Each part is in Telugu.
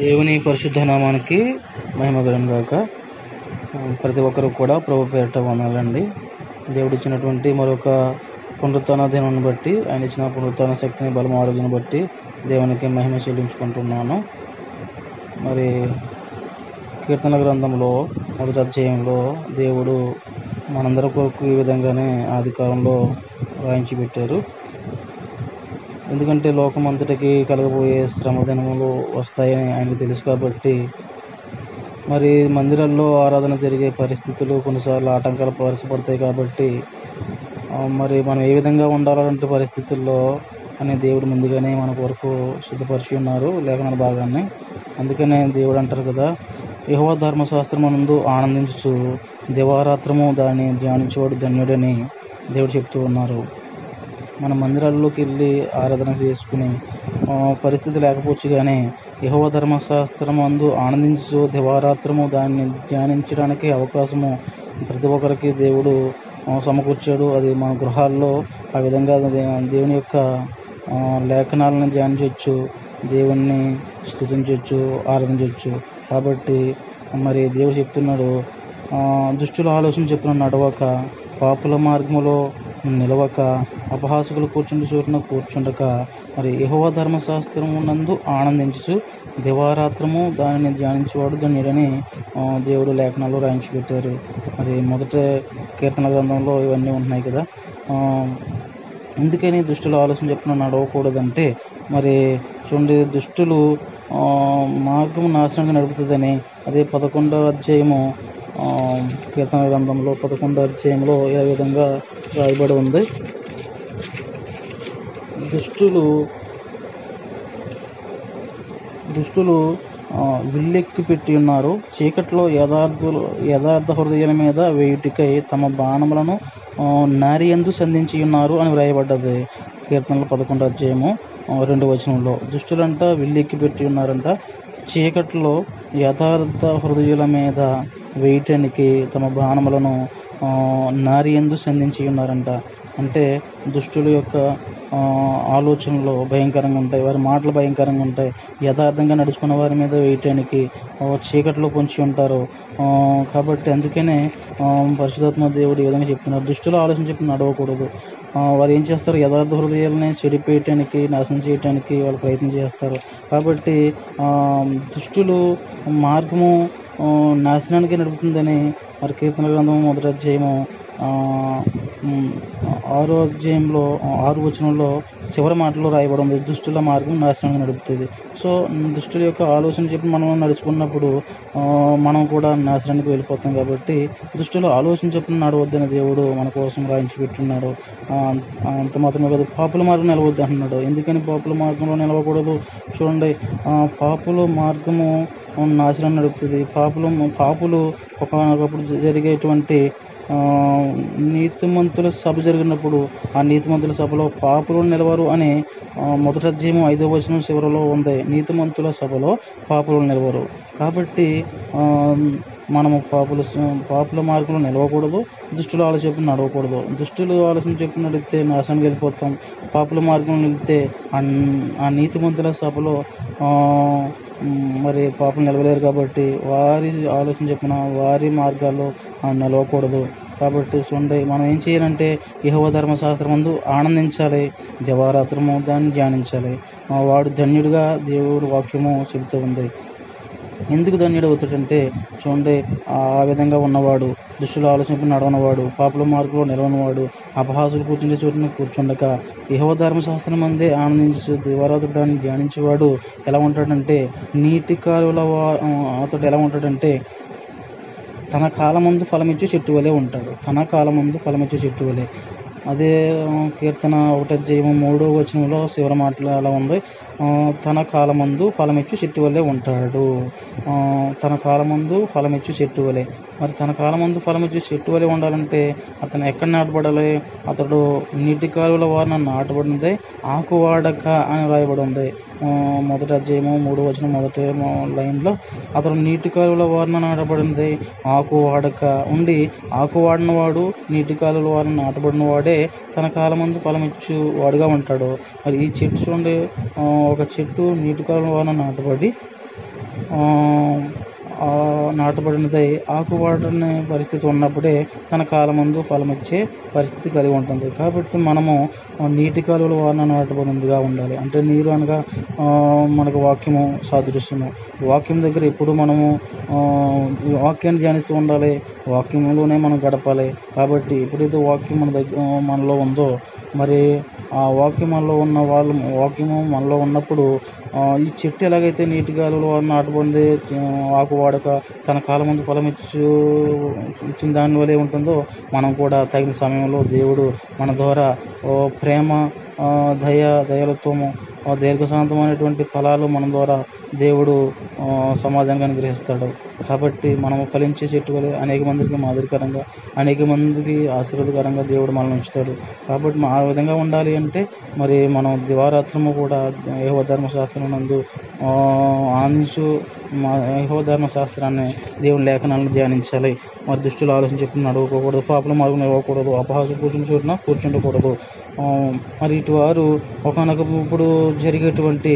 దేవుని పరిశుద్ధ నామానికి మహిమ గాక. ప్రతి ఒక్కరు కూడా ప్రభు పేరిట వందాలండి. దేవుడు ఇచ్చినటువంటి మరొక పునరుత్న దినాన్ని బట్టి ఆయన ఇచ్చిన పునరుత్న శక్తిని బలం ఆరోగ్యం బట్టి దేవునికి మహిమ చెల్లించుకుంటున్నాను. మరి కీర్తన గ్రంథంలో మొదటి అధ్యాయంలో దేవుడు మనందరి కొరకు ఈ విధంగానే ఆది కాలంలో రాయించి పెట్టారు. ఎందుకంటే లోకం అంతటికి కలగబోయే శ్రమదినములు వస్తాయని ఆయనకు తెలుసు కాబట్టి మరి మందిరాల్లో ఆరాధన జరిగే పరిస్థితులు కొన్నిసార్లు ఆటంకాలు పరచబడతాయి కాబట్టి మరి మనం ఏ విధంగా ఉండాలంటే పరిస్థితుల్లో అని దేవుడు ముందుగానే మన కొరకు సిద్ధపరిచి ఉన్నారు లేఖన భాగాన్ని. అందుకనే దేవుడు అంటారు కదా యహోవ ధర్మశాస్త్రమునందు ఆనందించు దివారాత్రము దాన్ని ధ్యానించేవాడు ధన్యుడని దేవుడు చెప్తూ ఉన్నారు. మన మందిరాల్లోకి వెళ్ళి ఆరాధన చేసుకుని పరిస్థితి లేకపోవచ్చు కానీ యహోవ ధర్మశాస్త్రం అందు ఆనందించు దివారాత్రము దాన్ని ధ్యానించడానికి అవకాశము ప్రతి ఒక్కరికి దేవుడు సమకూర్చాడు. అది మన గృహాల్లో ఆ విధంగా దేవుని యొక్క లేఖనాలను ధ్యానించవచ్చు దేవుణ్ణి స్థుతించవచ్చు ఆరాధించవచ్చు కాబట్టి మరి దేవుడు చెప్తున్నాడు దుష్టుల ఆలోచన చెప్పిన నడవక పాపుల మార్గంలో నిలవక అపహాసకులు కూర్చుండి చోటున కూర్చుండక మరి యహోవ ధర్మశాస్త్రము నందు ఆనందించు దివారాత్రము దానిని ధ్యానించేవాడు ధన్యుడని దేవుడు లేఖనాల్లో రాయించి పెట్టారు మరి మొదట కీర్తన గ్రంథంలో ఇవన్నీ ఉంటున్నాయి కదా. ఎందుకని దుష్టుల ఆలోచన చెప్పిన నడవకూడదంటే మరి చూడండి దుష్టులు మార్గం నాశనంగా నడుపుతుందని అదే పదకొండవ అధ్యాయము కీర్తన గ్రంథంలో పదకొండు అధ్యాయంలో ఏ విధంగా రాయబడి ఉంది? దుష్టులు దుష్టులు విల్లెక్కి పెట్టి ఉన్నారు. చీకట్లో యథార్థులు యథార్థ హృదయాల మీద వేయుటికై తమ బాణములను ఆ, నారియందు సంధించి ఉన్నారు అని వ్రాయబడ్డది. కీర్తనలు పదకొండు అధ్యాయము రెండు వచనంలో దుష్టులంట విల్లెక్కి పెట్టి ఉన్నారంట. చీకట్లో యథార్థ హృదయుల మీద వేయటానికి తమ బాణములను నారియందు సంధించి ఉన్నారంట. అంటే దుష్టుల యొక్క ఆలోచనలు భయంకరంగా ఉంటాయి వారి మాటలు భయంకరంగా ఉంటాయి. యథార్థంగా నడుచుకున్న వారి మీద వేయటానికి చీకట్లో పొంచి ఉంటారు. కాబట్టి అందుకనే పరిశుధాత్మ దేవుడు ఈ విధంగా చెప్తున్నారు. దుష్టుల ఆలోచన చెప్పి నడవకూడదు. వారు ఏం చేస్తారు? యథార్థ హృదయాలని చెడిపేయటానికి నాశనం చేయటానికి వాళ్ళు ప్రయత్నం చేస్తారు. కాబట్టి దుష్టులు మార్గము నాశనానికి నడుపుతుందని మరి కీర్తన గ్రంథం మొదటి అధ్యాయము ఆరో అధ్యాయంలో ఆరు వచనంలో చివరి మాటలో రాయబడి ఉంది దుష్టుల మార్గం నాశనానికి నడుపుతుంది. సో ఉమ్, దుష్టుల యొక్క ఆలోచన చెప్పి మనం నడుచుకున్నప్పుడు మనం కూడా నాశనానికి వెళ్ళిపోతాం కాబట్టి దుష్టులు ఆలోచన చెప్పిన నడవద్దని దేవుడు మన కోసం రాయించి పెట్టున్నాడు. అంత మాత్రమే కాదు పాపుల మార్గం నిలవద్దు అంటున్నాడు. ఎందుకని పాపుల మార్గంలో నిలవకూడదు? చూడండి పాపుల మార్గము నాశనం నడుపుతుంది. పాపులు పాపులు ఒకనొకప్పుడు జరిగేటువంటి నీతిమంతుల సభ జరిగినప్పుడు ఆ నీతిమంతుల సభలో పాపులు నిలవరు అని మొదట మొదటి అధ్యాయం ఐదో వచనం చివరిలో ఉంది. నీతిమంతుల సభలో పాపులు నిలవరు. కాబట్టి మనము పాపుల పాపుల మార్గంలో నిలవకూడదు దుష్టుల ఆలోచన నడవకూడదు. దుష్టులు ఆలోచన చెప్పి నడిస్తే నాశనం వెళ్ళిపోతాం. పాపుల మార్గంలో నిలితే ఆ- నీతిమంతుల సభలో మరి పాపం నిలవలేరు కాబట్టి వారి ఆలోచన చెప్పిన వారి మార్గాల్లో మనం నిలవకూడదు. కాబట్టి చూడండి మనం ఏం చేయాలంటే యహోవ ధర్మశాస్త్రం ముందు ఆనందించాలి దివారాత్రము దాన్ని ధ్యానించాలి. వాడు ధన్యుడిగా దేవుడు వాక్యము చెబుతూ ఉంది. ఎందుకు ధన్యుడు అవుతాడంటే చూడండి ఆ విధంగా ఉన్నవాడు దుష్టుల ఆలోచన నడవనవాడు పాపుల మార్గంలో నిలవనవాడు అపహాసులు కూర్చుండే చోటున కూర్చుండక యహోవ ధర్మశాస్త్రం అందే ఆనందించు దివారాత్రుడు దాన్ని ధ్యానించేవాడు ఎలా ఉంటాడంటే నీటి కాలువల వా- అతడు ఎలా ఉంటాడంటే తన కాలం ముందు ఫలమిచ్చే చెట్టు వలె ఉంటాడు. తన కాలం ముందు ఫలమిచ్చే చెట్టు వలె. అదే కీర్తన ఒకటి జీవం మూడో వచనంలో శివర మాటలు అలా ఉంది. తన కాలమందు ఫలమిచ్చు చెట్టు వలె ఉంటాడు. తన కాలమందు ఫలమిచ్చు చెట్టు వలె. మరి తన కాలమందు ఫలమిచ్చు చెట్టు వలె ఉండాలంటే అతను ఎక్కడ నాటబడాలి? అతడు నీటి కాలువల వారిన నాటబడింది ఆకు వాడక అని రాయబడి ఉంది మొదటి అధ్యాయము మూడు వచ్చిన మొదటి లైన్లో అతడు నీటి కాలువల వారిన నాటబడింది ఆకు వాడక. ఉండి ఆకు వాడిన వాడు నీటి కాలువల వారిన నాటబడిన వాడే తన కాలమందు ఫలమిచ్చు వాడుగా ఉంటాడు. మరి ఈ చెట్టు చూడండి ఒక చెట్టు నీటి కాలువల నాటబడి నాటబడినదై ఆకువాడని పరిస్థితి ఉన్నప్పుడే తన కాలమందు ఫలమిచ్చే పరిస్థితి కలిగి ఉంటుంది. కాబట్టి మనము నీటి కాలువల వాన నాటబడినదిగా ఉండాలి. అంటే నీరు అనగా మనకు వాక్యము సాదృశ్యము. వాక్యం దగ్గర ఎప్పుడు మనము వాక్యాన్ని ధ్యానిస్తూ ఉండాలి. వాక్యంలోనే మనం గడపాలి. కాబట్టి ఎప్పుడైతే వాక్యం మన దగ్గర మనలో ఉందో మరి ఆ వాక్యం ఉన్న వాళ్ళు వాక్యము మనలో ఉన్నప్పుడు ఈ చెట్టు ఎలాగైతే నీటి గాలులో నాటబడింది ఆకు వాడక తన కాలం ముందు ఫలం ఇచ్చు ఇచ్చిన దాని ఉంటుందో మనం కూడా తగిన సమయంలో దేవుడు మన ద్వారా ఓ ప్రేమ దయ దయలత్వము దీర్ఘశాంతమైనటువంటి ఫలాలు మన ద్వారా దేవుడు ఆ, సమాజానికి అనుగ్రహిస్తాడు. కాబట్టి మనము ఫలించే చెట్టు వలె అనేక మందికి మాదిరికరంగా అనేక మందికి ఆశీర్వాదకరంగా దేవుడు మనల్ని ఉంచుతాడు. కాబట్టి ఆ విధంగా ఉండాలి అంటే మరి మనం దివారాత్రము కూడా ఏహో ధర్మశాస్త్రం నందు ఆ, ఆనందించు మా యహోధర్మ శాస్త్రాన్ని దేవుని లేఖనాలను ధ్యానించాలి. మరి దుష్టులు ఆలోచన చెప్పిన నడవకూడదు పాపల మార్గం ఇవ్వకూడదు అపహాసం కూర్చుని చూడన కూర్చుండకూడదు. మరి ఇటు వారు ఒకనొక ఇప్పుడు జరిగేటువంటి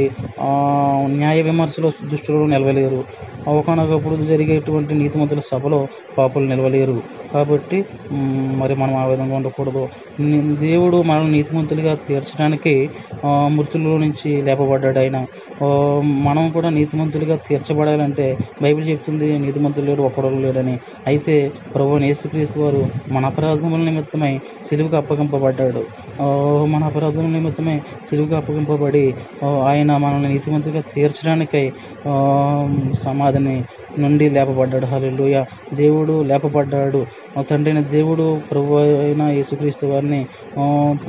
న్యాయ విమర్శలో దుష్టులు నిలవలేరు. ఒకనొకప్పుడు జరిగేటువంటి నీతిమంతుల సభలో పాపులు నిలవలేరు. కాబట్టి మరి మనం ఆ విధంగా ఉండకూడదు. దేవుడు మనల్ని నీతిమంతులుగా తీర్చడానికి మృతుల్లో నుంచి లేపబడ్డాడు ఆయన మనం కూడా నీతిమంతులుగా తీర్చబడాలంటే బైబిల్ చెప్తుంది నీతిమంతులు లేడు ఒక్కడు లేడని అయితే ప్రభు యేసుక్రీస్తు వారు మన అపరాధముల నిమిత్తమై సిలువుకు అప్పగింపబడ్డాడు. మన అపరాధముల నిమిత్తమై సిలువుకు అప్పగింపబడి ఆయన మనల్ని నీతిమంతులుగా తీర్చడానికై సమాధి బాధని నుండి లేపబడ్డాడు. హల్లెలూయా. దేవుడు లేపబడ్డాడు. మా తండ్రి అయిన దేవుడు ప్రభు అయిన యేసుక్రీస్తు వారిని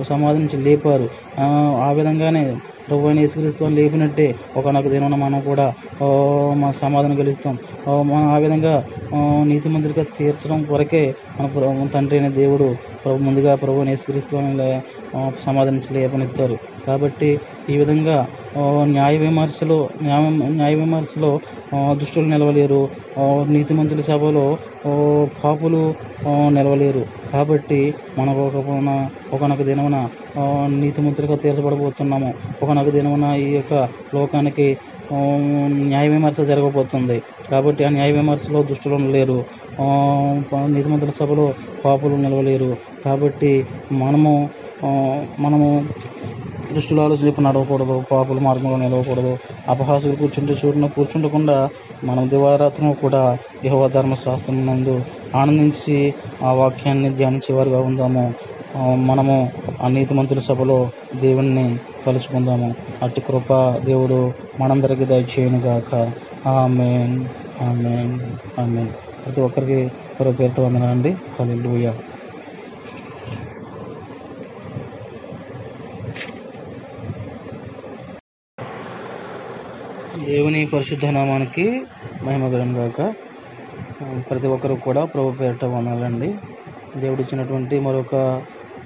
సమాధి నుంచి లేపారు. ఆ, విధంగానే ప్రభు అయిన యేసుక్రీస్తు వారిని లేపినట్టే ఒకనొక దినమున మనం కూడా మా సమాధానం గెలుస్తాం. మనం ఆ విధంగా నీతి మంత్రిగా తీర్చడం కొరకే మన తండ్రి అయిన దేవుడు ప్రభు ముందుగా ప్రభు అయిన యేసుక్రీస్తు వారిని సమాధి నుంచి లేపనెత్తారు కాబట్టి ఈ విధంగా న్యాయ విమర్శలో న్యాయ న్యాయ విమర్శలో దుష్టులు నిలవలేరు. నీతి నీతిమంతుల సభలో కాపులు పాపులు నిలవలేరు. కాబట్టి మనకు ఒక ఒకనొక దినమున నీతిమంతులుగా తీర్చబడబోతున్నాము. ఒకనొక దినమున ఈ యొక్క లోకానికి న్యాయ విమర్శ జరగబోతుంది. కాబట్టి ఆ న్యాయ విమర్శలో దుష్టులు లేరు. నీతిమంతుల సభలో పాపులు నిలవలేరు. కాబట్టి మనము మనము దృష్టిలో ఆలోచన చెప్పి నడవకూడదు పాపుల మార్గంలో నిలవకూడదు అపహాసులు కూర్చుంటే చూడను కూర్చుండకుండా మనం దివారాత్రం కూడా యహోవ ధర్మశాస్త్రం నందు ఆనందించి ఆ వాక్యాన్ని ధ్యానించేవారుగా ఉందాము. మనము ఆ నీతిమంతుల సభలో దేవుణ్ణి కలుసుకుందాము. అట్టి కృప దేవుడు మనందరికీ దయచేయను గాక ఆమెన్ ఆమెన్ ఆమెన్. ప్రతి ఒక్కరికి పేరు పేరు వందనండి హల్లెలూయా. దేవుని పరిశుద్ధ నామానికి మహిమ గాక. ప్రతి ఒక్కరు కూడా ప్రభు పేరిట వనాలండి దేవుడు ఇచ్చినటువంటి మరొక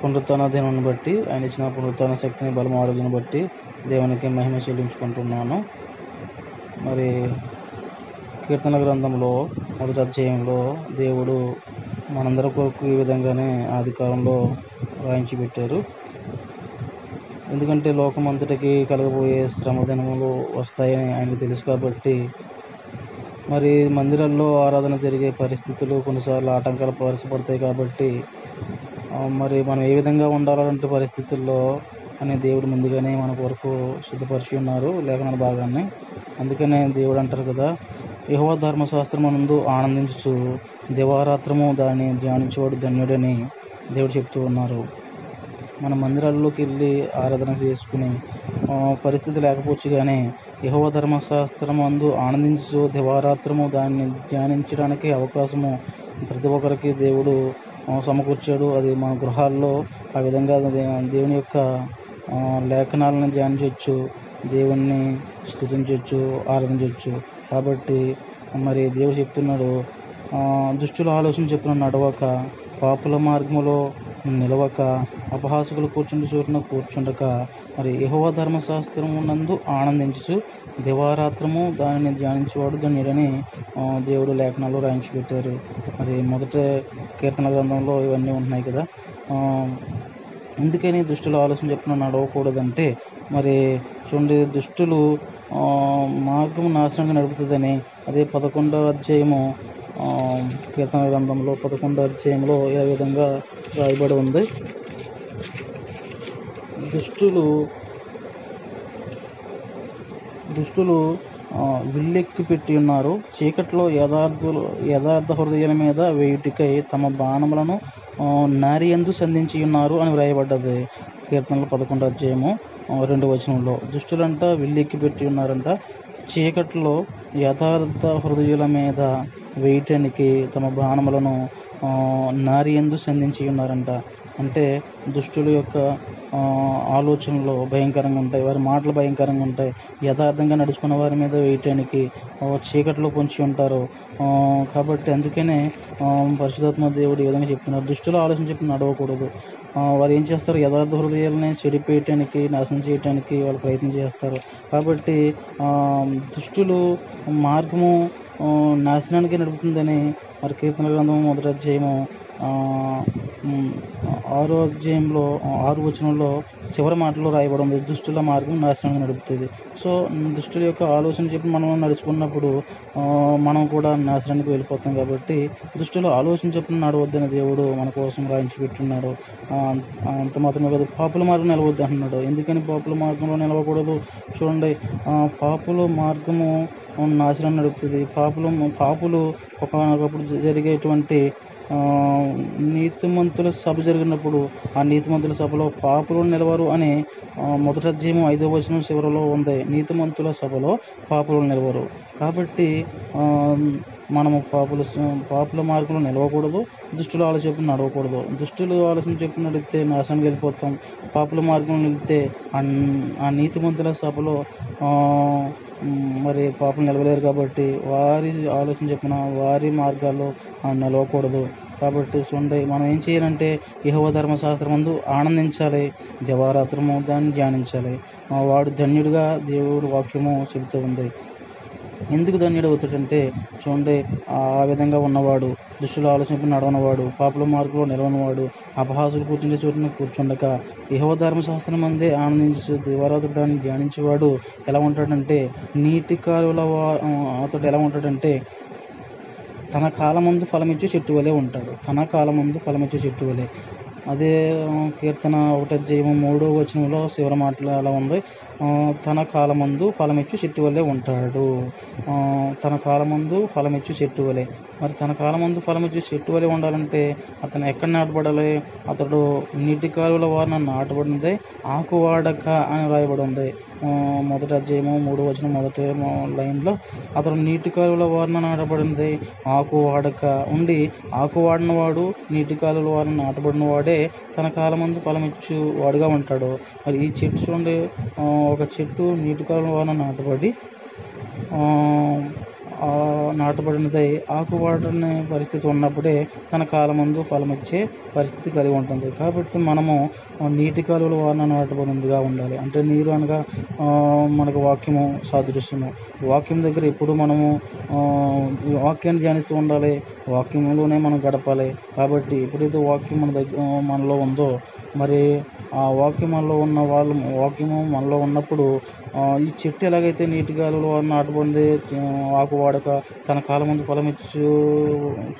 పునరుత్న దినాన్ని బట్టి ఆయన ఇచ్చిన పునరుత్న శక్తిని బలం ఆరోగ్యాన్ని బట్టి దేవునికి మహిమ చెల్లించుకుంటున్నాను. మరి కీర్తన గ్రంథంలో మొదటి అధ్యాయంలో దేవుడు మనందరి కొరకు ఈ విధంగానే ఆది కాలంలో రాయించి పెట్టారు. ఎందుకంటే లోకమంతటికి కలగబోయే శ్రమదినములు వస్తాయని ఆయనకు తెలుసు కాబట్టి మరి మందిరాల్లో ఆరాధన జరిగే పరిస్థితులు కొన్నిసార్లు ఆటంకాలు పరచబడతాయి కాబట్టి మరి మనం ఏ విధంగా ఉండాలంటే పరిస్థితుల్లో అని దేవుడు ముందుగానే మన కొరకు సిద్ధపరిచి ఉన్నారు లేఖన భాగాన్ని. అందుకనే దేవుడు అంటారు కదా యహోవ ధర్మశాస్త్రం నందు ఆనందించు దివారాత్రము దాన్ని ధ్యానించేవాడు ధన్యుడని దేవుడు చెప్తూ ఉన్నారు. మన మందిరాల్లోకి వెళ్ళి ఆరాధన చేసుకుని పరిస్థితి లేకపోవచ్చు కానీ యహోవ ధర్మశాస్త్రం అందు ఆనందించు దివారాత్రము దాన్ని ధ్యానించడానికి అవకాశము ప్రతి ఒక్కరికి దేవుడు సమకూర్చాడు. అది మన గృహాల్లో ఆ విధంగా దేవుని యొక్క లేఖనాలను ధ్యానించవచ్చు దేవుణ్ణి స్థుతించవచ్చు ఆరాధించవచ్చు కాబట్టి మరి దేవుడు చెప్తున్నాడు దుష్టుల ఆలోచన చెప్పిన నడవక పాపుల మార్గములో నిలవక అపహాసకులు కూర్చుండి చోటున కూర్చుండక మరి యెహోవా ధర్మశాస్త్రం నందు ఆనందించు దివారాత్రము దానిని ధ్యానించేవాడు ధన్యుడని దేవుడు లేఖనాలు రాయించి పెట్టారు మరి మొదట కీర్తన గ్రంథంలో ఇవన్నీ ఉంటున్నాయి కదా. ఎందుకని దుష్టుల ఆలోచన చెప్పిన నడవకూడదంటే మరి చూడండి దుష్టులు ఆ, మార్గం నాశనంగా నడుపుతుందని అదే పదకొండవ అధ్యాయము కీర్తన గ్రంథంలో పదకొండవ అధ్యాయంలో ఏ విధంగా రాయబడి ఉంది. దుష్టులు దుష్టులు విల్లెక్కి పెట్టి ఉన్నారు. చీకట్లో యథార్థులు యథార్థ హృదయాల మీద వేయుటికై తమ బాణములను ఆ, నారియందు సంధించి ఉన్నారు అని వ్రాయబడ్డది. కీర్తనలు పదకొండు అధ్యాయము రెండు వచనంలో దుష్టులంట విల్లెక్కి పెట్టి ఉన్నారంట. చీకట్లో యథార్థ హృదయుల మీద వేయటానికి తమ బాణములను నారి నారియందు సంధించి ఉన్నారంట అంటే దుష్టుల యొక్క ఆలోచనలు భయంకరంగా ఉంటాయి వారి మాటలు భయంకరంగా ఉంటాయి. యథార్థంగా నడుచుకున్న వారి మీద వేయటానికి చీకట్లో పొంచి ఉంటారు. కాబట్టి అందుకనే పరిశుధాత్మ దేవుడు ఈ విధంగా చెప్తున్నారు. దుష్టుల ఆలోచన చెప్పి నడవకూడదు. వారు ఏం చేస్తారు? యథార్థ హృదయాలని చెడిపేయటానికి నాశనం చేయటానికి వాళ్ళు ప్రయత్నం చేస్తారు. కాబట్టి దుష్టులు మార్గము నాశనానికి నడుపుతుందని మరి కీర్తన గ్రంథము మొదటి అధ్యాయము ఆరో అధ్యాయంలో ఆరు వచనంలో చివరి మాటలో రాయబడి ఉంది దుష్టుల మార్గం నాశనం నడుపుతుంది. సో దుస్తుల దుష్టుల యొక్క ఆలోచన చెప్పి మనం నడుచుకున్నప్పుడు మనం కూడా నాశనానికి వెళ్ళిపోతాం కాబట్టి దుష్టుల ఆలోచన చెప్పిన నడవద్దని దేవుడు మన కోసం రాయించి పెట్టున్నాడు. అంత మాత్రమే కాదు పాపుల మార్గం నిలవద్దు అంటున్నాడు. ఎందుకని పాపుల మార్గంలో నిలవకూడదు? చూడండి పాపుల మార్గము నాశనం నడుపుతుంది. పాపులు పాపులు ఒకనొకప్పుడు జరిగేటువంటి నీతిమంతుల సభ జరిగినప్పుడు ఆ నీతిమంతుల సభలో పాపులు నిలవరు అని ఆ, మొదటి అధ్యాయం ఐదో వచనం చివరిలో ఉంది. నీతిమంతుల సభలో పాపులు నిలవరు. కాబట్టి మనము పాపుల పాపుల మార్గంలో నిలవకూడదు దుష్టుల ఆలోచన నడవకూడదు. దుష్టులు ఆలోచన చెప్పి నడిస్తే నాశనం వెళ్ళిపోతాం. పాపుల మార్గంలో నిలితే ఆ నీతిమంతుల సభలో మరి పాపం నిలవలేరు కాబట్టి వారి ఆలోచన చెప్పిన వారి మార్గాల్లో నిలవకూడదు. కాబట్టి చూడండి మనం ఏం చేయాలంటే యహోవ ధర్మశాస్త్రం అందు ఆనందించాలి దివారాత్రము దాన్ని ధ్యానించాలి. మా వాడు ధన్యుడిగా దేవుడు వాక్యము చెబుతూ ఉంది. ఎందుకు ధన్యుడు అవుతాడంటే చూడండి ఆ విధంగా ఉన్నవాడు దుష్టుల ఆలోచనకు నడవనవాడు పాపల మార్గంలో నిలవనవాడు అపహాసులు కూర్చుండే చోటున కూర్చుండక యహో ధర్మశాస్త్రం అందే ఆనందించు దివారాత్రుడు దాన్ని ధ్యానించేవాడు ఎలా ఉంటాడంటే నీటి కాలువల వా- అతడు ఎలా ఉంటాడంటే తన కాలమందు ఫలమిచ్చు చెట్టు వలె ఉంటాడు. తన కాలమందు ఫలమిచ్చు చెట్టు వలె. అదే కీర్తన ఒకటి అధ్యాయము మూడో వచనంలో శివర మాటలు అలా ఉంది. తన కాలమందు ఫలమిచ్చు చెట్టు వలె ఉంటాడు. తన కాలమందు ఫలమిచ్చు చెట్టు వలె. మరి తన కాలమందు ఫలమిచ్చు చెట్టు వలె ఉండాలంటే అతను ఎక్కడ నాటబడాలి? అతడు నీటి కాలువల వారిన నాటబడినదే ఆకువాడక అని రాయబడి ఉంది. మొదటి అధ్యాయము మూడో వచనం మొదటి లైన్లో అతడు నీటి కాలువల వారిన నాటబడింది ఆకు వాడక ఉండి ఆకు వాడిన వాడు నీటి కాలువల వారిన నాటబడిన వాడే తన కాలమందు ఫలమిచ్చు వాడుగా ఉంటాడు. మరి ఈ చెట్టు చూడండి ఒక చెట్టు నీటి కాలువల వారిన నాటబడి నాటబడినదై ఆకు పరిస్థితి ఉన్నప్పుడే తన కాలమందు ఫలమిచ్చే పరిస్థితి కలిగి ఉంటుంది. కాబట్టి మనము నీటి కాలువల వారిన నాటబడిందిగా ఉండాలి. అంటే నీరు అనగా మనకు వాక్యము సాదృశ్యము. వాక్యం దగ్గర ఎప్పుడు మనము వాక్యాన్ని ధ్యానిస్తూ ఉండాలి. వాక్యంలోనే మనం గడపాలి. కాబట్టి ఎప్పుడైతే వాక్యం మన దగ్గర మనలో ఉందో మరి ఆ వాక్యం ఉన్న వాళ్ళు వాక్యము మనలో ఉన్నప్పుడు ఈ చెట్టు ఎలాగైతే నీటి గాలులో నాటబడింది ఆకు వాడక తన కాలం ముందు ఫలం ఇచ్చు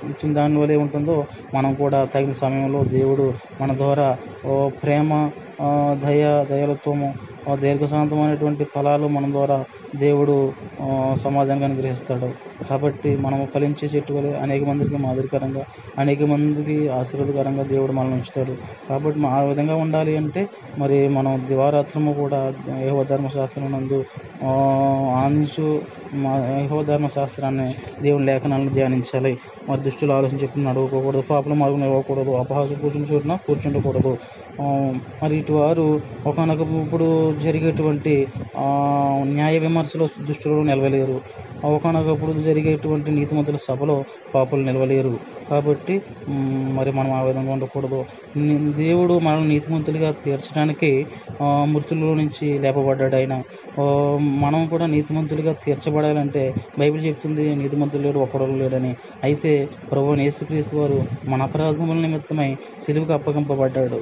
ఇచ్చిన దాని వలె ఉంటుందో మనం కూడా తగిన సమయంలో దేవుడు మన ద్వారా ప్రేమ దయ దయలత్వము దీర్ఘశాంతమైనటువంటి ఫలాలు మన ద్వారా దేవుడు సమాజానికి అనుగ్రహిస్తాడు. కాబట్టి మనము ఫలించే చెట్టు వలె అనేక మందికి మాదిరికరంగా అనేక మందికి ఆశీర్వాదకరంగా దేవుడు మనల్ని ఉంచుతాడు. కాబట్టి ఆ విధంగా ఉండాలి అంటే మరి మనం దివారాత్రము కూడా యహో ధర్మశాస్త్రం నందు ఆనందించు యహో ధర్మశాస్త్రాన్ని దేవుని లేఖనాలను ధ్యానించాలి. మరి దుష్టులు ఆలోచన నడవకూడదు పాపలు మార్గం ఇవ్వకూడదు అపహాస కూర్చుని చోటున కూర్చుండకూడదు. మరి ఇటువారు వారు ఒకనొక ఇప్పుడు జరిగేటువంటి న్యాయ విమర్శలో దుష్టులు నిలవలేరు. ఒకనొకప్పుడు జరిగేటువంటి నీతిమంతుల సభలో పాపులు నిలవలేరు. కాబట్టి మరి మనం ఆ విధంగా ఉండకూడదు దేవుడు మనల్ని నీతిమంతులుగా తీర్చడానికి మృతుల్లో నుంచి లేపబడ్డాడు ఆయన మనం కూడా నీతిమంతులుగా తీర్చబడాలంటే బైబిల్ చెప్తుంది నీతిమంతులు లేడు ఒక్కడు లేడని అయితే ప్రభు యేసుక్రీస్తు వారు మన అపరాధముల నిమిత్తమై సిలువుకు అప్పగింపబడ్డాడు.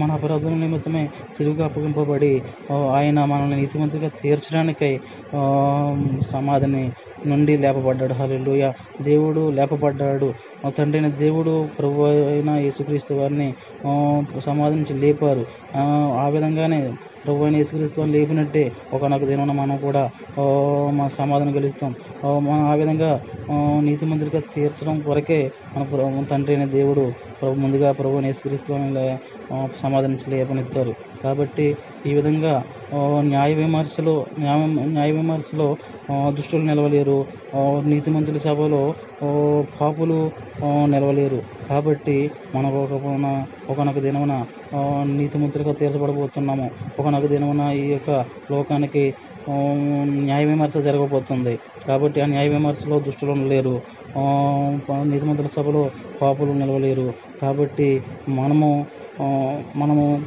మన అపరాధముల నిమిత్తమై సిలువుకు అప్పగింపబడి ఆయన మనల్ని నీతిమంతులుగా తీర్చడానికై సమాధిని నుండి లేపబడ్డాడు. హల్లెలూయా. దేవుడు లేపబడ్డాడు. మా తండ్రి అయిన దేవుడు ప్రభు అయిన యేసుక్రీస్తు వారిని సమాధి నుంచి లేపారు. ఆ, విధంగానే ప్రభు అయిన యేసుక్రీస్తు వారిని లేపినట్టే ఒకనొక దినమున మనం కూడా మన సమాధానం గెలుస్తాం. మనం ఆ విధంగా నీతి నీతిమంతులుగా తీర్చడం కొరకే మన తండ్రి అయిన దేవుడు ప్రభు ముందుగా ప్రభు అయిన యేసుక్రీస్తు వారిని లేపనెత్తారు కాబట్టి ఈ విధంగా న్యాయ విమర్శలో న్యాయ న్యాయ విమర్శలో దుష్టులు నిలవలేరు. నీతిమంతుల సభలో పాపులు నిలవలేరు. కాబట్టి మనకు ఒక ఒకనొక దినమున నీతిమంతులుగా తీర్చబడబోతున్నాము. ఒకనొక దినమున ఈ యొక్క లోకానికి న్యాయ విమర్శ జరగబోతుంది. కాబట్టి ఆ న్యాయ విమర్శలో దుష్టులు లేరు. నీతిమంతుల సభలో పాపులు నిలవలేరు. కాబట్టి మనము మనము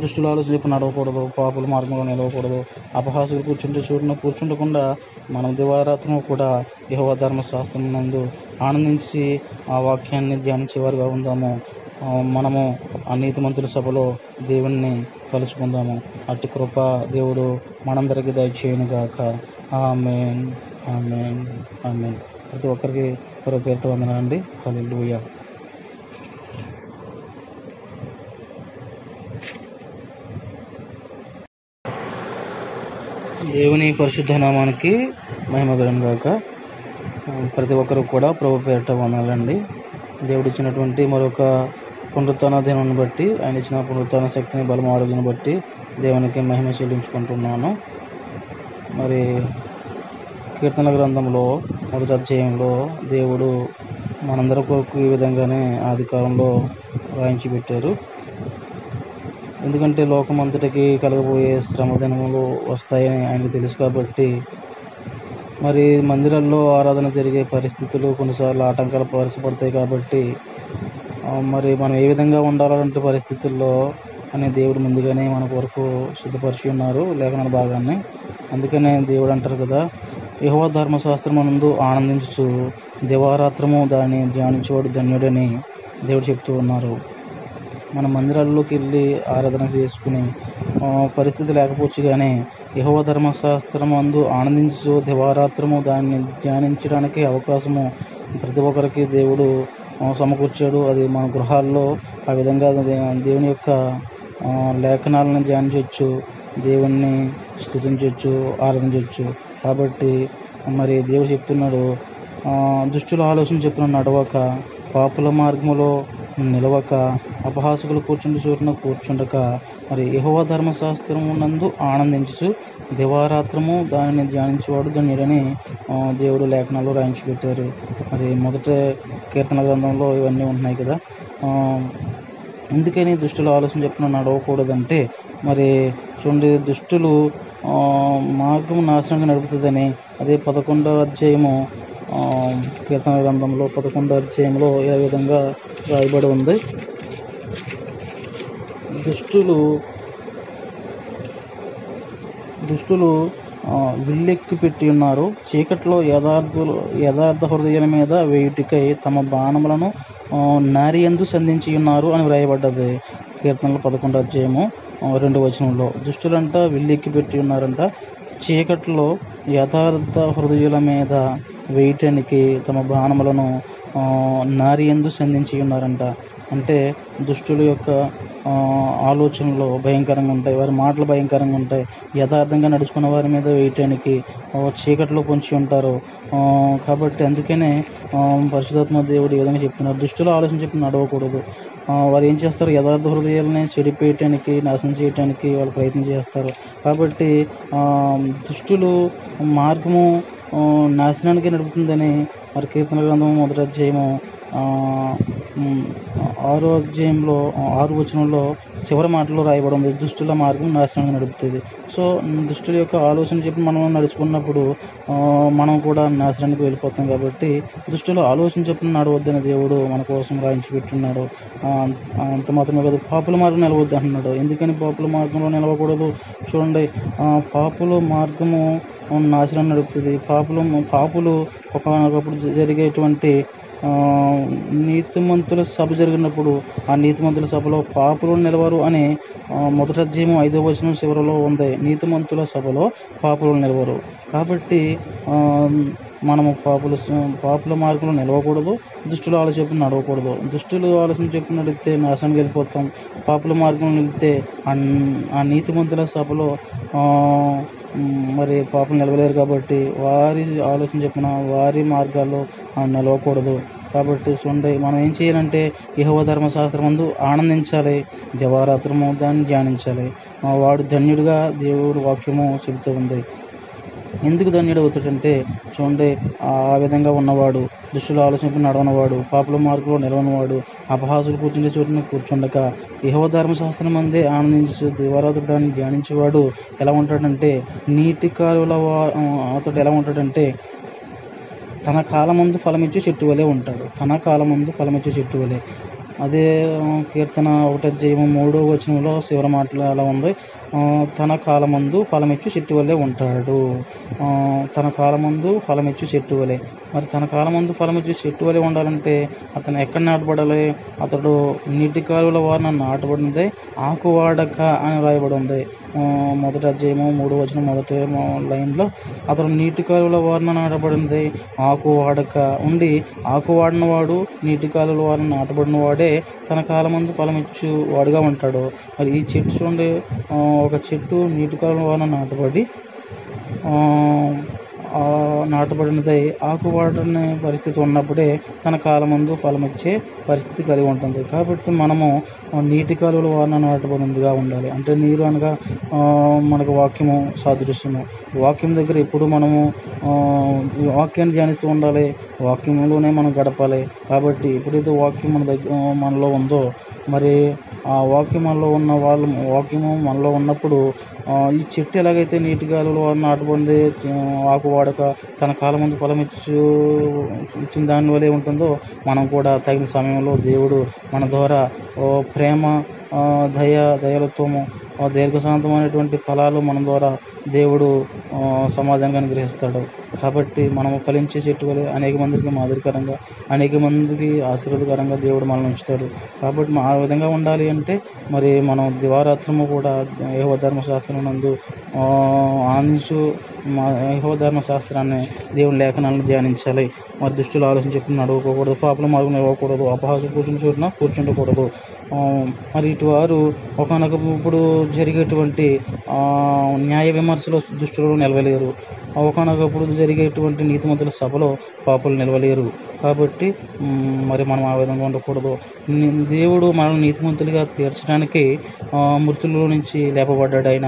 దృష్టిలో ఆలోచన చెప్పి నడవకూడదు పాపుల మార్గంలో నిలవకూడదు. అపహాసులు కూర్చుంటే చూడను కూర్చుండకుండా మనం దివారాత్రం కూడా యహోవ ధర్మశాస్త్రం నందు ఆనందించి ఆ వాక్యాన్ని ధ్యానించేవారుగా ఉందాము. మనము ఆ నీతిమంతుల సభలో దేవుణ్ణి కలుసుకుందాము అట్టి కృప దేవుడు మనందరికీ దయచేయను గాక ఆమెన్. ఆమెన్. ఆమెన్. ప్రతి ఒక్కరికి ఒక పేరు వందనండి హల్లెలూయా. దేవుని పరిశుద్ధ నామానికి మహిమ గాక. ప్రతి ఒక్కరు కూడా ప్రభు పేరిట వందాలండి దేవుడు ఇచ్చినటువంటి మరొక పునరుత్న దినాన్ని బట్టి ఆయన ఇచ్చిన పునరుత్న శక్తిని బలం ఆరోగ్యం బట్టి దేవునికి మహిమ చెల్లించుకుంటున్నాను. మరి కీర్తన గ్రంథంలో మొదటి అధ్యాయంలో దేవుడు మనందరి కొరకు ఈ విధంగానే ఆదికారంలో రాయించి పెట్టారు. ఎందుకంటే లోకమంతటికి కలగబోయే శ్రమ దినములు వస్తాయని ఆయనకు తెలుసు కాబట్టి మరి మందిరాల్లో ఆరాధన జరిగే పరిస్థితులు కొన్నిసార్లు ఆటంకాలు పరచబడతాయి కాబట్టి మరి మనం ఏ విధంగా ఉండాలంటే పరిస్థితుల్లో అని దేవుడు ముందుగానే మన కొరకు సిద్ధపరిచి ఉన్నారు లేఖన భాగాన్ని. అందుకనే దేవుడు అంటారు కదా యహోవ ధర్మశాస్త్రమునందు ఆనందించు దివారాత్రము దాన్ని ధ్యానించేవాడు ధన్యుడని దేవుడు చెప్తూ ఉన్నారు. మన మందిరాల్లోకి వెళ్ళి ఆరాధన చేసుకుని పరిస్థితి లేకపోవచ్చు కానీ యహోవ ధర్మశాస్త్రం అందు ఆనందించు దివారాత్రము దాన్ని ధ్యానించడానికి అవకాశము ప్రతి ఒక్కరికి దేవుడు సమకూర్చాడు. అది మన గృహాల్లో ఆ విధంగా దేవుని యొక్క లేఖనాలను ధ్యానించవచ్చు దేవుణ్ణి స్థుతించవచ్చు ఆరాధించవచ్చు కాబట్టి మరి దేవుడు చెప్తున్నాడు దుష్టుల ఆలోచన చెప్పిన నడవక పాపుల మార్గములో నిలవక అపహాసకులు కూర్చుండి చోటున కూర్చుండక మరి యహోవ ధర్మశాస్త్రం నందు ఆనందించు దివారాత్రము దానిని ధ్యానించేవాడు ధన్యుడని దేవుడు లేఖనాలు రాయించి పెట్టారు మరి మొదట కీర్తన గ్రంథంలో ఇవన్నీ ఉంటున్నాయి కదా. ఎందుకని దుష్టుల ఆలోచన చెప్పిన నడవకూడదంటే మరి చూడండి దుష్టులు మార్గం నాశనంగా నడుపుతుందని అదే పదకొండవ అధ్యాయము కీర్తన గ్రంథంలో పదకొండవ అధ్యాయంలో ఏ విధంగా రాయబడి ఉంది. దుష్టులు దుష్టులు విల్లెక్కి పెట్టి ఉన్నారు. చీకట్లో యథార్థులు యథార్థ హృదయాల మీద వేయుటికై తమ బాణములను ఆ, నారియందు సంధించి ఉన్నారు అని వ్రాయబడ్డది. కీర్తనలు పదకొండు అధ్యాయము. రెండు వచనంలో. దుష్టులంతా విల్లెక్కి పెట్టి ఉన్నారంట. చీకట్లో యథార్థ హృదయుల మీద వేయటానికి తమ బాణములను నారి నారియందు సంధించి ఉన్నారంట. అంటే దుష్టుల యొక్క ఆలోచనలు భయంకరంగా ఉంటాయి వారి మాటలు భయంకరంగా ఉంటాయి. యథార్థంగా నడుచుకున్న వారి మీద వేయటానికి చీకట్లో పొంచి ఉంటారు. కాబట్టి అందుకనే పరిశుధాత్మ దేవుడు ఈ విధంగా చెప్తున్నారు. దుష్టులు ఆలోచన చెప్పి నడవకూడదు. వారు ఏం చేస్తారు? యథార్థ హృదయాలని చెడిపేయటానికి నాశనం చేయటానికి వాళ్ళు ప్రయత్నం చేస్తారు. కాబట్టి దుష్టులు మార్గము నాశనానికి నడుపుతుందని మరి కీర్తన గ్రంథం మొదటి అధ్యాయము ఆరో అధ్యాయంలో ఆరు వచనంలో చివరి మాటలో రాయబడి ఉంది. దుష్టుల మార్గం నాశనం నడుపుతుంది. సో దుష్టుల యొక్క ఆలోచన చెప్పి మనం నడుచుకున్నప్పుడు మనం కూడా నాశనానికి వెళ్ళిపోతాం కాబట్టి దుష్టులు ఆలోచన చెప్పిన నడవద్దని దేవుడు మన కోసం రాయించి పెట్టున్నాడు. అంత మాత్రమే కాదు పాపుల మార్గం నిలవద్దు అంటున్నాడు. ఎందుకని పాపుల మార్గంలో నిలవకూడదు? చూడండి పాపుల మార్గము నాశనం నడుపుతుంది. పాపులు పాపులు ఒకనొకప్పుడు జరిగేటువంటి నీతిమంతుల సభ జరిగినప్పుడు ఆ నీతిమంతుల సభలో పాపులు నిలవరు అని మొదట మొదటి అధ్యాయం ఐదో వచనం చివరిలో ఉంది. నీతిమంతుల సభలో పాపులు నిలవరు. కాబట్టి మనము పాపుల పాపుల మార్గంలో నిలవకూడదు దుష్టుల ఆలోచన నడవకూడదు. దుష్టులు ఆలోచన చెప్పిన నడిస్తే నాశనం వెళ్ళిపోతాం పాపుల మార్గంలో నిలిస్తే ఆ నీతిమంతుల సభలో మరి పాపం నిలవలేరు కాబట్టి వారి ఆలోచన చెప్పిన వారి మార్గాల్లో నిలవకూడదు. కాబట్టి చూడండి మనం ఏం చేయాలంటే యహోవ ధర్మశాస్త్రం ముందు ఆనందించాలి దివారాత్రము దాన్ని ధ్యానించాలి. వాడు ధన్యుడిగా దేవుడు వాక్యము చెబుతూ ఉంది. ఎందుకు ధన్యుడు అవుతాడంటే చూడండి ఆ విధంగా ఉన్నవాడు దుష్టుల ఆలోచనకు నడవనవాడు పాపుల మార్గంలో నిలవనవాడు అపహాసులు కూర్చుండే చోటున కూర్చుండక యహో ధర్మశాస్త్రం అందే ఆనందించు దివారాతుడు దాన్ని ధ్యానించేవాడు ఎలా ఉంటాడంటే నీటి కాలువల వా- అతడు ఎలా ఉంటాడంటే తన కాలమందు ఫలమిచ్చే చెట్టు వలె ఉంటాడు. తన కాలమందు ఫలమిచ్చే చెట్టు వలె. అదే కీర్తన ఒకటి జీవం మూడో వచనంలో శివర మాటలు అలా ఉంది. తన కాలమందు ఫలమిచ్చు చెట్టు వలె ఉంటాడు. ఆ, తన కాలమందు ఫలమిచ్చు చెట్టు వలె. మరి తన కాలమందు చూసి చెట్టు వలె ఉండాలంటే అతను ఎక్కడ నాటబడాలి? అతడు నీటి కాలువల వారిన నాటబడింది ఆకు వాడక అని రాయబడి ఉంది మొదటి అధ్యాయము మూడు వచనం మొదటి లైన్లో అతడు నీటి కాలువల వారిన నాటబడింది ఆకు వాడక ఉండి ఆకు వాడిన వాడు నీటి కాలువల వారిన నాటబడిన వాడే తన కాలమందు ఫలమిచ్చు వాడుగా ఉంటాడు. మరి ఈ చెట్టు చూడండి. ఒక చెట్టు నీటి కాలువల వారిన నాటబడి నాటబడినదై ఆకు వాడని పరిస్థితి ఉన్నప్పుడే తన కాలమందు ఫలమిచ్చే పరిస్థితి కలిగి ఉంటుంది. కాబట్టి మనము నీటి కాలువల వారిన నాటబడినదిగా ఉండాలి. అంటే నీరు అనగా మనకు వాక్యము సాదృశ్యము. వాక్యం దగ్గర ఎప్పుడు మనము వాక్యాన్ని ధ్యానిస్తూ ఉండాలి. వాక్యంలోనే మనం గడపాలి. కాబట్టి ఎప్పుడైతే వాక్యం మన దగ్గర మనలో ఉందో మరి ఆ వాక్యమంలో ఉన్న వాళ్ళు వాక్యము మనలో ఉన్నప్పుడు ఈ చెట్టు ఎలాగైతే నీటి గాలులో నాటబడింది ఆకు వాడక తన కాలం ముందు ఫలం ఇచ్చు ఇచ్చిన దాని వలె ఉంటుందో మనం కూడా తగిన సమయంలో దేవుడు మన ద్వారా ప్రేమ దయ దయలత్వము దీర్ఘశాంతమైనటువంటి ఫలాలు మన ద్వారా దేవుడు ఆ, సమాజానికి అనుగ్రహిస్తాడు కాబట్టి మనము ఫలించే చెట్టు వలె అనేక మందికి మాదిరికరంగా అనేక మందికి ఆశీర్వాదకరంగా దేవుడు మనల్ని ఉంచుతాడు. కాబట్టి ఆ విధంగా ఉండాలి అంటే మరి మనం దివారాత్రము కూడా యహో ధర్మశాస్త్రం నందు ఆనందించు మా ధర్మశాస్త్రాన్ని దేవుని లేఖనాలను ధ్యానించాలి. మరి దుష్టులు ఆలోచన చెప్పి నడవకూడదు పాపల మార్గం ఇవ్వకూడదు అపహాసం కూర్చుని చోటున కూర్చుండకూడదు. మరి ఇటు వారు ఒకనొక ఇప్పుడు జరిగేటువంటి న్యాయ విమర్శలో దుష్టులు నిలవలేరు. ఒకనొకప్పుడు జరిగేటువంటి నీతిమంతుల సభలో పాపులు నిలవలేరు. కాబట్టి మరి మనం ఆ విధంగా ఉండకూడదు. దేవుడు మనల్ని నీతిమంతులుగా తీర్చడానికి మృతుల్లో నుంచి లేపబడ్డాడు ఆయన.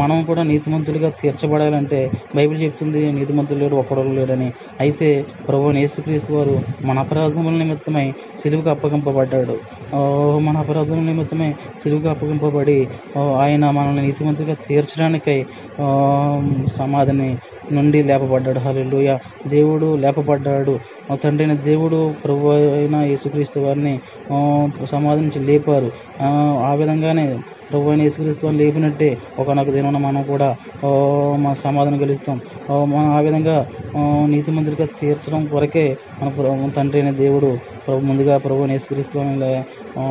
మనం కూడా నీతిమంతులుగా తీర్చబడాలంటే బైబిల్ చెప్తుంది నీతిమంతులు లేడు ఒక్కడు లేడని అయితే ప్రభు యేసుక్రీస్తు వారు మన అపరాధముల నిమిత్తమై సిలువుకు అప్పగింపబడ్డాడు. మన అపరాధం నిమిత్తమై సిలువుకు అప్పగింపబడి ఆయన మనల్ని నీతిమంతులుగా తీర్చడానికై సమాధిని నుండి లేపబడ్డాడు. హల్లెలూయ. దేవుడు లేపబడ్డాడు. మా తండ్రి అయిన దేవుడు ప్రభు అయిన యేసుక్రీస్తు వారిని సమాధి నుంచి లేపారు. ఆ, విధంగానే ప్రభు అయిన యేసుక్రీస్తు వారిని లేపినట్టే ఒకనొక దినమున మనం కూడా మా మన సమాధానం గెలుస్తాం. మనం ఆ విధంగా నీతి మందిరిగా తీర్చడం కొరకే మన తండ్రి అయిన దేవుడు ప్రభు ముందుగా ప్రభు అయిన యేసుక్రీస్తు వారిని లే- ఆ,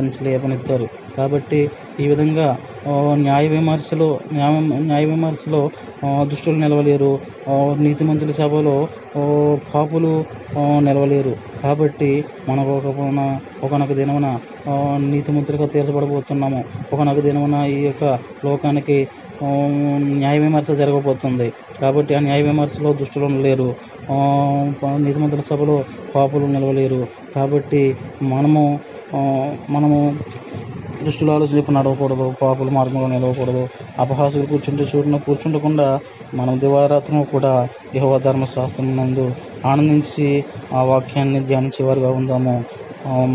నుంచి లేపనెత్తారు కాబట్టి ఈ విధంగా న్యాయ విమర్శలో న్యాయ న్యాయ విమర్శలో దుష్టులు నిలవలేరు. నీతిమంతుల సభలో పాపులు నిలవలేరు. కాబట్టి మనకు ఒక ఒకనొక దినమున నీతిమంతులుగా తీర్చబడబోతున్నాము. ఒకనొక దినమున ఈ యొక్క లోకానికి న్యాయ విమర్శ జరగబోతుంది. కాబట్టి ఆ న్యాయ విమర్శలో దుష్టులు లేరు. నీతిమంతుల సభలో పాపులు నిలవలేరు. కాబట్టి మనము మనము దృష్టిలో ఆలోచన చెప్పి నడవకూడదు పాపుల మార్గంలో నిలవకూడదు అపహాసులు కూర్చుంటే చూడను కూర్చుండకుండా మనం దివారాత్రము కూడా యహోవ ధర్మశాస్త్రం నందు ఆనందించి ఆ వాక్యాన్ని ధ్యానించేవారుగా ఉందాము.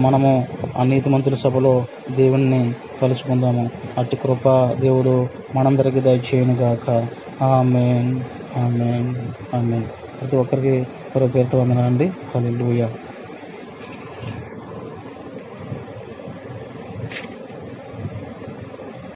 మనము ఆ నీతిమంతుల సభలో దేవుణ్ణి కలుసుకుందాము అట్టి కృప దేవుడు మనందరికీ దయచేయను గాక ఆమెన్ ఆమెన్ ఆమెన్. ప్రతి ఒక్కరికి పేరు పేరుట వందనండి హల్లెలూయా.